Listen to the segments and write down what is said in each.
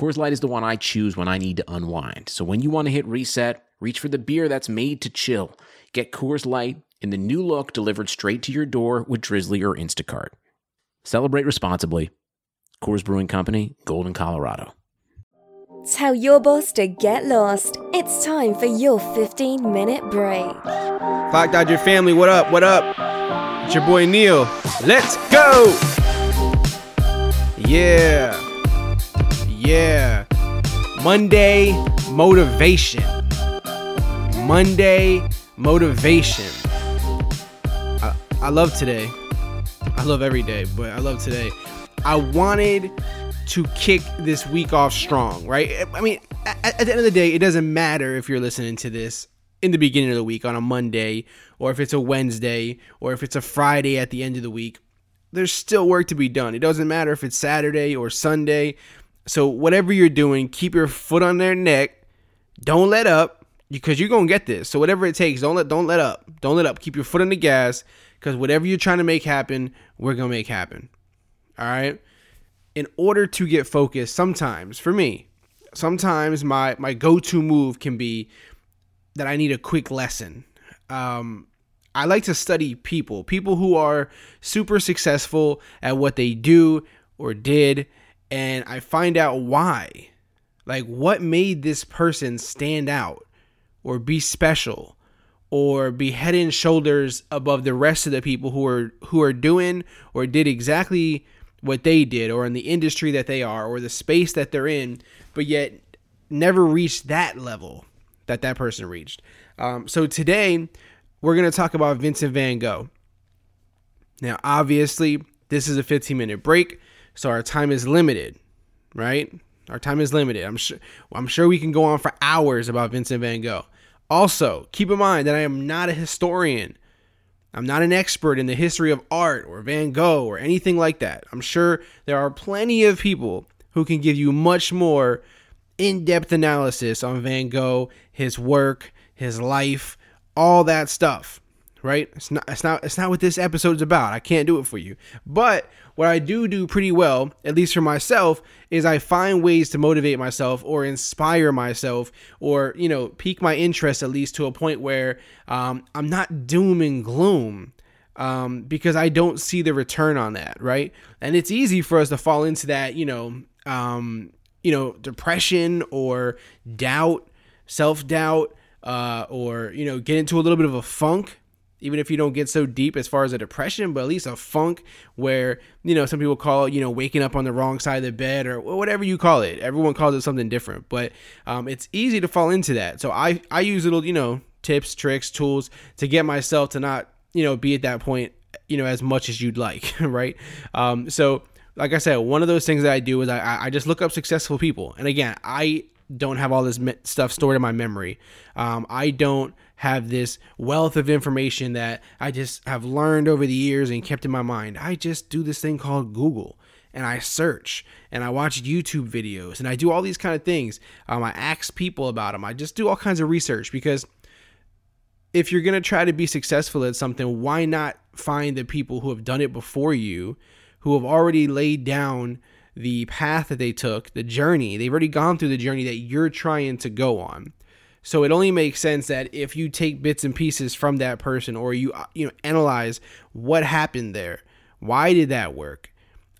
Coors Light is the one I choose when I need to unwind. So when you want to hit reset, reach for the beer that's made to chill. Get Coors Light in the new look delivered straight to your door with Drizzly or Instacart. Celebrate responsibly. Coors Brewing Company, Golden, Colorado. Tell your boss to get lost. It's time for your 15 minute break. Clock Dodger family, what up? What up? It's your boy Neil. Let's go! Yeah. Yeah. Monday motivation. Monday motivation. I, I love today. I love every day, but I love today. I wanted to kick this week off strong, right? I mean, at, at, the end of the day, it doesn't matter if you're listening to this in the beginning of the week on a Monday, or if it's a Wednesday, or if it's a Friday at the end of the week. There's still work to be done. It doesn't matter if it's Saturday or Sunday. So, whatever you're doing, keep your foot on their neck. Don't let up because you're going to get this. So, whatever it takes, don't let don't let up. Don't let up. Keep your foot on the gas because whatever you're trying to make happen, we're going to make happen. All right? In order to get focused, sometimes for me, sometimes my my go-to move can be that I need a quick lesson. Um, I like to study people, people who are super successful at what they do or did, and I find out why. Like, what made this person stand out or be special or be head and shoulders above the rest of the people who are who are doing or did exactly what they did or in the industry that they are or the space that they're in but yet never reached that level that that person reached. Um, so today we're going to talk about vincent van gogh. Now obviously this is a 15 minute break so our time is limited right our time is limited i'm sure i'm sure we can go on for hours about vincent van gogh also keep in mind that i am not a historian I'm not an expert in the history of art or Van Gogh or anything like that. I'm sure there are plenty of people who can give you much more in depth analysis on Van Gogh, his work, his life, all that stuff. Right? It's not it's not it's not what this episode is about. I can't do it for you. But what I do do pretty well, at least for myself, is I find ways to motivate myself or inspire myself or, you know, pique my interest at least to a point where um, I'm not doom and gloom. Um, because I don't see the return on that, right? And it's easy for us to fall into that, you know, um, you know, depression or doubt, self doubt, uh, or you know, get into a little bit of a funk even if you don't get so deep as far as a depression, but at least a funk where, you know, some people call it, you know, waking up on the wrong side of the bed or whatever you call it. Everyone calls it something different, but um, it's easy to fall into that. So I, I use little, you know, tips, tricks, tools to get myself to not, you know, be at that point, you know, as much as you'd like, right? Um, so, like I said, one of those things that I do is I, I just look up successful people. And again, I don't have all this stuff stored in my memory. Um, I don't have this wealth of information that I just have learned over the years and kept in my mind. I just do this thing called Google and I search and I watch YouTube videos and I do all these kind of things. Um, I ask people about them. I just do all kinds of research because if you're going to try to be successful at something, why not find the people who have done it before you, who have already laid down the path that they took, the journey? They've already gone through the journey that you're trying to go on. So it only makes sense that if you take bits and pieces from that person or you uh, you know analyze what happened there, why did that work?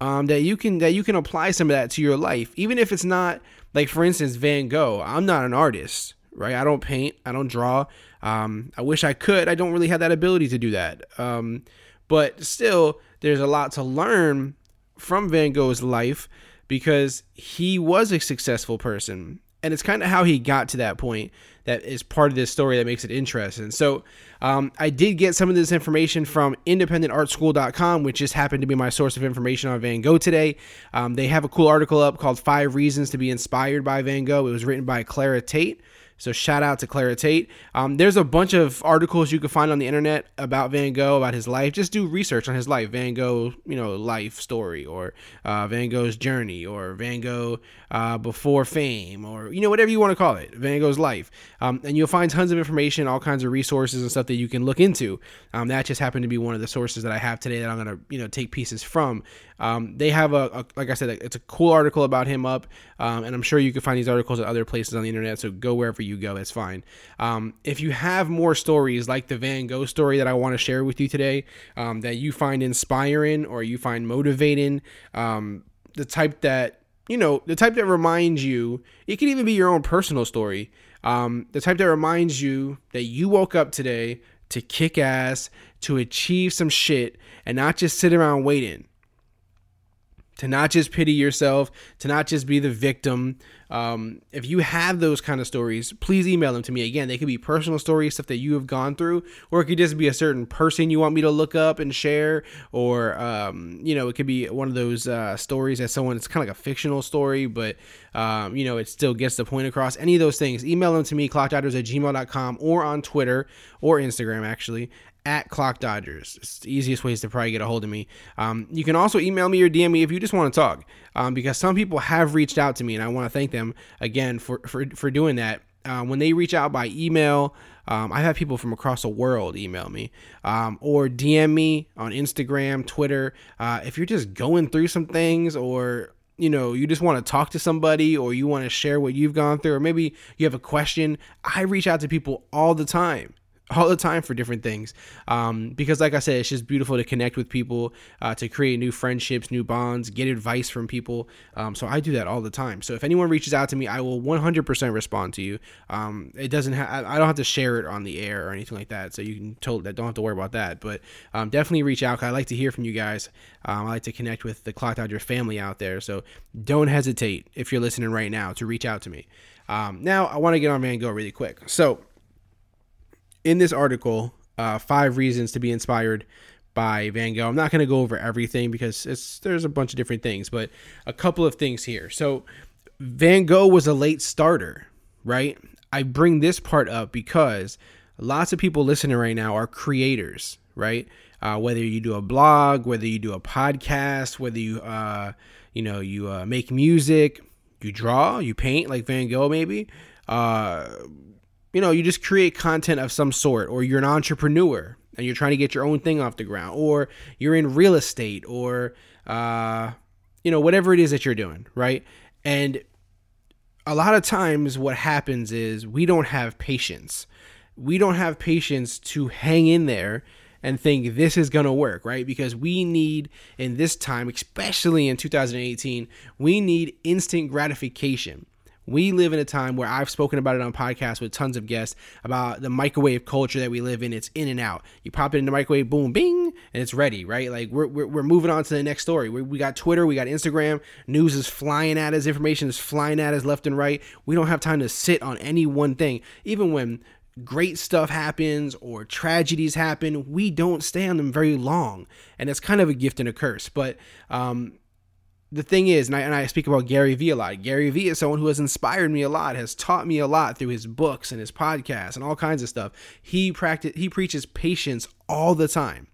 Um, that you can that you can apply some of that to your life, even if it's not like for instance Van Gogh. I'm not an artist, right? I don't paint, I don't draw. Um, I wish I could. I don't really have that ability to do that. Um, but still, there's a lot to learn from Van Gogh's life because he was a successful person and it's kind of how he got to that point that is part of this story that makes it interesting. So, um, I did get some of this information from independentartschool.com, which just happened to be my source of information on Van Gogh today. Um, they have a cool article up called Five Reasons to Be Inspired by Van Gogh. It was written by Clara Tate. So shout out to Clara Tate. Um, there's a bunch of articles you can find on the internet about Van Gogh, about his life. Just do research on his life, Van Gogh, you know, life story, or uh, Van Gogh's journey, or Van Gogh uh, before fame, or you know, whatever you want to call it, Van Gogh's life. Um, and you'll find tons of information, all kinds of resources and stuff that you can look into. Um, that just happened to be one of the sources that I have today that I'm gonna, you know, take pieces from. Um, they have a, a, like I said, it's a cool article about him up, um, and I'm sure you can find these articles at other places on the internet. So go wherever you go, it's fine. Um, if you have more stories like the Van Gogh story that I want to share with you today, um, that you find inspiring or you find motivating, um, the type that you know, the type that reminds you, it can even be your own personal story. Um, the type that reminds you that you woke up today to kick ass, to achieve some shit, and not just sit around waiting to not just pity yourself, to not just be the victim. Um, if you have those kind of stories, please email them to me. Again, they could be personal stories, stuff that you have gone through, or it could just be a certain person you want me to look up and share, or um, you know, it could be one of those uh, stories that someone it's kind of like a fictional story, but um, you know, it still gets the point across. Any of those things, email them to me, clockdodgers at gmail.com or on Twitter or Instagram actually at Clock Dodgers. It's the easiest ways to probably get a hold of me. Um, you can also email me or DM me if you just want to talk, um, because some people have reached out to me, and I want to thank them again for for, for doing that. Uh, when they reach out by email, um, I've had people from across the world email me um, or DM me on Instagram, Twitter. Uh, if you're just going through some things or you know, you just want to talk to somebody or you want to share what you've gone through, or maybe you have a question, I reach out to people all the time all the time for different things. Um, because like i said it's just beautiful to connect with people uh, to create new friendships new bonds get advice from people. Um, so i do that all the time. So if anyone reaches out to me i will 100% respond to you. Um, it doesn't have i don't have to share it on the air or anything like that. So you can totally don't have to worry about that. But um, definitely reach out i like to hear from you guys. Um, i like to connect with the clock dodger family out there. So don't hesitate if you're listening right now to reach out to me. Um, now i want to get on van gogh really quick. So in this article, uh, five reasons to be inspired by Van Gogh. I'm not going to go over everything because it's there's a bunch of different things, but a couple of things here. So Van Gogh was a late starter, right? I bring this part up because lots of people listening right now are creators, right? Uh, whether you do a blog, whether you do a podcast, whether you uh, you know you uh, make music, you draw, you paint like Van Gogh, maybe. You know, you just create content of some sort, or you're an entrepreneur and you're trying to get your own thing off the ground, or you're in real estate, or, uh, you know, whatever it is that you're doing, right? And a lot of times what happens is we don't have patience. We don't have patience to hang in there and think this is going to work, right? Because we need, in this time, especially in 2018, we need instant gratification. We live in a time where I've spoken about it on podcasts with tons of guests about the microwave culture that we live in. It's in and out. You pop it in the microwave, boom, bing, and it's ready, right? Like we're, we're, we're moving on to the next story. We, we got Twitter, we got Instagram. News is flying at us, information is flying at us left and right. We don't have time to sit on any one thing. Even when great stuff happens or tragedies happen, we don't stay on them very long. And it's kind of a gift and a curse. But um, the thing is, and I, and I speak about Gary Vee a lot. Gary Vee is someone who has inspired me a lot, has taught me a lot through his books and his podcasts and all kinds of stuff. He practice he preaches patience all the time.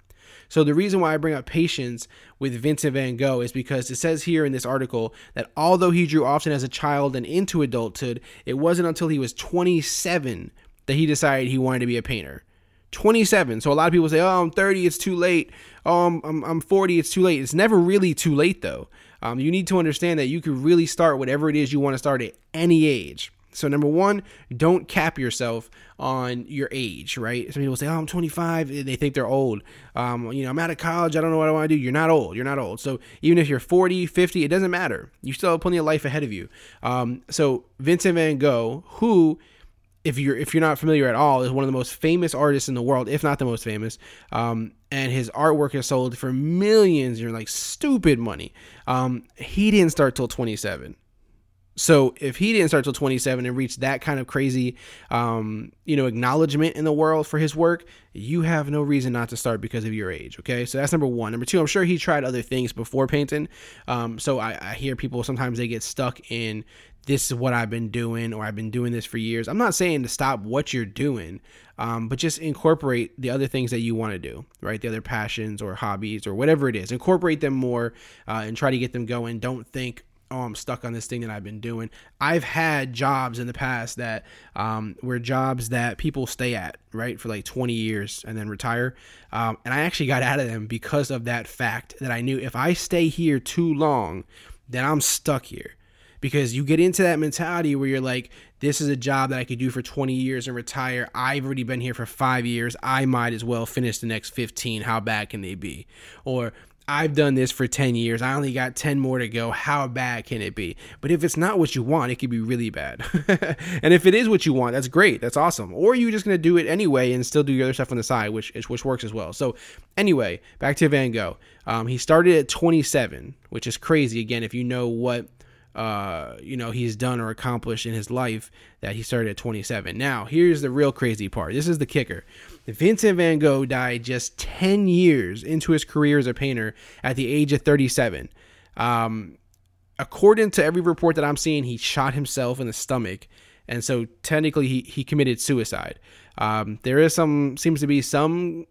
So the reason why I bring up patience with Vincent van Gogh is because it says here in this article that although he drew often as a child and into adulthood, it wasn't until he was 27 that he decided he wanted to be a painter. 27. So a lot of people say, "Oh, I'm 30, it's too late." Oh, I'm, I'm, I'm 40, it's too late. It's never really too late though. Um, you need to understand that you can really start whatever it is you want to start at any age. So number one, don't cap yourself on your age, right? Some people say, "Oh, I'm 25." They think they're old. Um, you know, I'm out of college. I don't know what I want to do. You're not old. You're not old. So even if you're 40, 50, it doesn't matter. You still have plenty of life ahead of you. Um, so Vincent Van Gogh, who if you're if you're not familiar at all, is one of the most famous artists in the world, if not the most famous. Um, and his artwork is sold for millions, you're like stupid money. Um, he didn't start till 27. So if he didn't start till 27 and reach that kind of crazy, um, you know, acknowledgement in the world for his work, you have no reason not to start because of your age. Okay, so that's number one. Number two, I'm sure he tried other things before painting. Um, so I, I hear people sometimes they get stuck in this is what I've been doing or I've been doing this for years. I'm not saying to stop what you're doing, um, but just incorporate the other things that you want to do, right? The other passions or hobbies or whatever it is. Incorporate them more uh, and try to get them going. Don't think, oh, I'm stuck on this thing that I've been doing. I've had jobs in the past that um, were jobs that people stay at, right, for like 20 years and then retire. Um, and I actually got out of them because of that fact that I knew if I stay here too long, then I'm stuck here. Because you get into that mentality where you're like, this is a job that I could do for 20 years and retire. I've already been here for five years. I might as well finish the next 15. How bad can they be? Or I've done this for 10 years. I only got 10 more to go. How bad can it be? But if it's not what you want, it could be really bad. and if it is what you want, that's great. That's awesome. Or you're just going to do it anyway and still do your other stuff on the side, which which works as well. So anyway, back to Van Gogh. Um, he started at 27, which is crazy. Again, if you know what uh, you know, he's done or accomplished in his life that he started at 27. Now, here's the real crazy part. This is the kicker. Vincent van Gogh died just 10 years into his career as a painter at the age of 37. Um, according to every report that I'm seeing, he shot himself in the stomach. And so technically he, he committed suicide. Um, there is some, seems to be some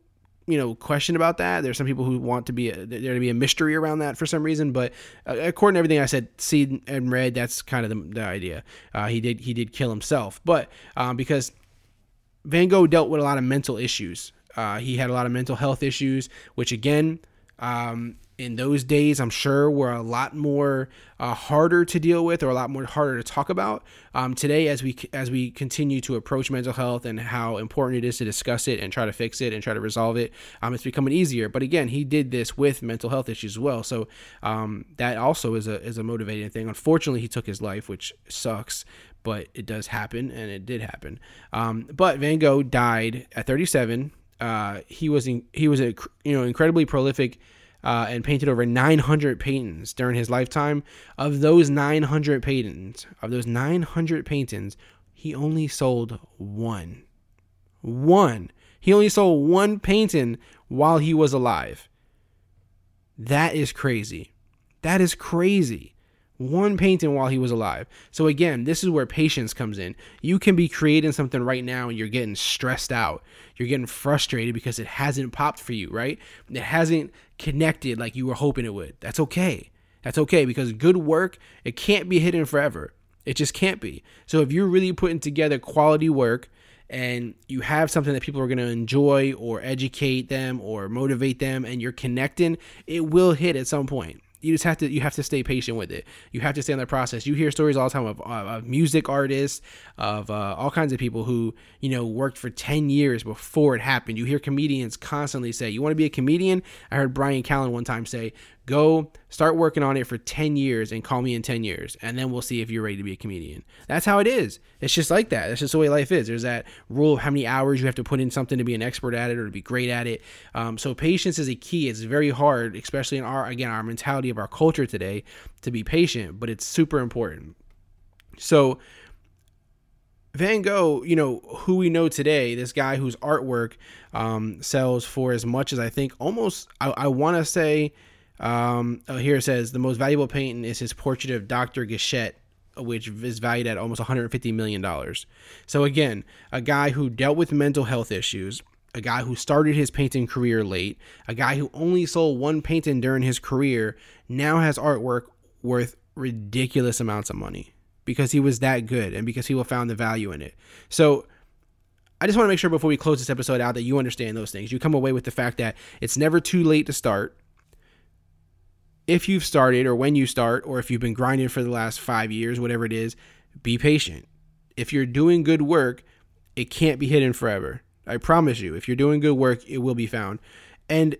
you know question about that. There's some people who want to be a, there to be a mystery around that for some reason, but uh, according to everything I said, see and read, that's kind of the, the idea. Uh, he did he did kill himself, but um, because Van Gogh dealt with a lot of mental issues. Uh, he had a lot of mental health issues, which again, um, in those days, I'm sure were a lot more uh, harder to deal with or a lot more harder to talk about. Um, today, as we as we continue to approach mental health and how important it is to discuss it and try to fix it and try to resolve it, um, it's becoming easier. But again, he did this with mental health issues as well, so um, that also is a is a motivating thing. Unfortunately, he took his life, which sucks but it does happen, and it did happen. Um, but Van Gogh died at 37. Uh, he was in, he was a you know incredibly prolific uh, and painted over 900 paintings during his lifetime. Of those 900 paintings, of those 900 paintings, he only sold one. One. He only sold one painting while he was alive. That is crazy. That is crazy. One painting while he was alive. So again, this is where patience comes in. You can be creating something right now and you're getting stressed out. You're getting frustrated because it hasn't popped for you, right? It hasn't connected like you were hoping it would. That's okay. That's okay because good work, it can't be hidden forever. It just can't be. So if you're really putting together quality work and you have something that people are going to enjoy or educate them or motivate them and you're connecting, it will hit at some point you just have to you have to stay patient with it. You have to stay in the process. You hear stories all the time of, of music artists, of uh, all kinds of people who you know worked for ten years before it happened. You hear comedians constantly say, "You want to be a comedian?" I heard brian Callen one time say, Go start working on it for 10 years and call me in 10 years, and then we'll see if you're ready to be a comedian. That's how it is. It's just like that. That's just the way life is. There's that rule of how many hours you have to put in something to be an expert at it or to be great at it. Um, so patience is a key. It's very hard, especially in our, again, our mentality of our culture today to be patient, but it's super important. So, Van Gogh, you know, who we know today, this guy whose artwork um, sells for as much as I think almost, I, I want to say, um, oh, here it says the most valuable painting is his portrait of Dr. Gachet, which is valued at almost 150 million dollars. So again, a guy who dealt with mental health issues, a guy who started his painting career late, a guy who only sold one painting during his career, now has artwork worth ridiculous amounts of money because he was that good and because people found the value in it. So I just want to make sure before we close this episode out that you understand those things. You come away with the fact that it's never too late to start if you've started or when you start or if you've been grinding for the last five years, whatever it is, be patient. If you're doing good work, it can't be hidden forever. I promise you, if you're doing good work, it will be found. And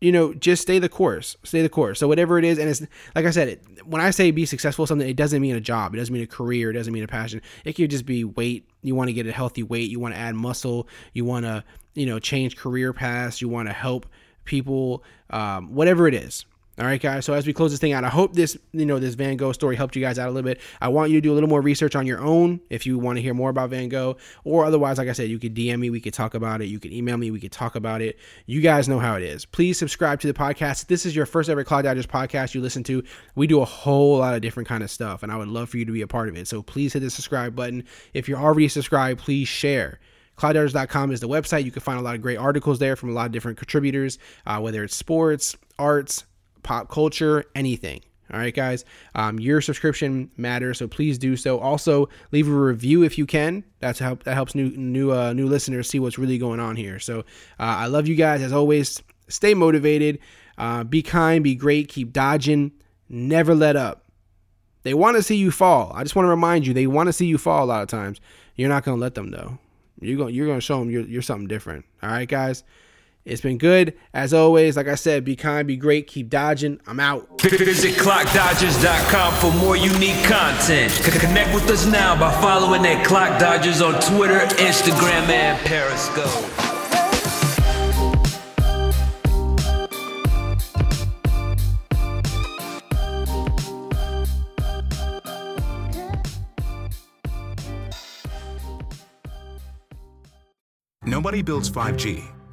you know, just stay the course. Stay the course. So whatever it is, and it's like I said, it, when I say be successful, something it doesn't mean a job. It doesn't mean a career. It doesn't mean a passion. It could just be weight. You want to get a healthy weight. You want to add muscle. You want to, you know, change career paths. You want to help people. Um, whatever it is, All right, guys. So as we close this thing out, I hope this, you know, this Van Gogh story helped you guys out a little bit. I want you to do a little more research on your own if you want to hear more about Van Gogh, or otherwise, like I said, you could DM me, we could talk about it. You could email me, we could talk about it. You guys know how it is. Please subscribe to the podcast. This is your first ever Clock Dodgers podcast you listen to. We do a whole lot of different kind of stuff, and I would love for you to be a part of it. So please hit the subscribe button. If you're already subscribed, please share. ClockDodgers.com is the website. You can find a lot of great articles there from a lot of different contributors, uh, whether it's sports, arts, pop culture, anything. All right, guys. Um, your subscription matters, so please do so. Also, leave a review if you can. That's help. That helps new new uh, new listeners see what's really going on here. So, uh, I love you guys as always. Stay motivated. Uh, be kind. Be great. Keep dodging. Never let up. They want to see you fall. I just want to remind you, they want to see you fall a lot of times. You're not gonna let them though. You're gonna you're gonna show them you're you're something different. All right, guys. It's been good. As always, like I said, be kind, be great, keep dodging. I'm out. Visit ClockDodgers.com for more unique content. Connect with us now by following at Clock Dodgers on Twitter, Instagram, and Periscope. Nobody builds 5G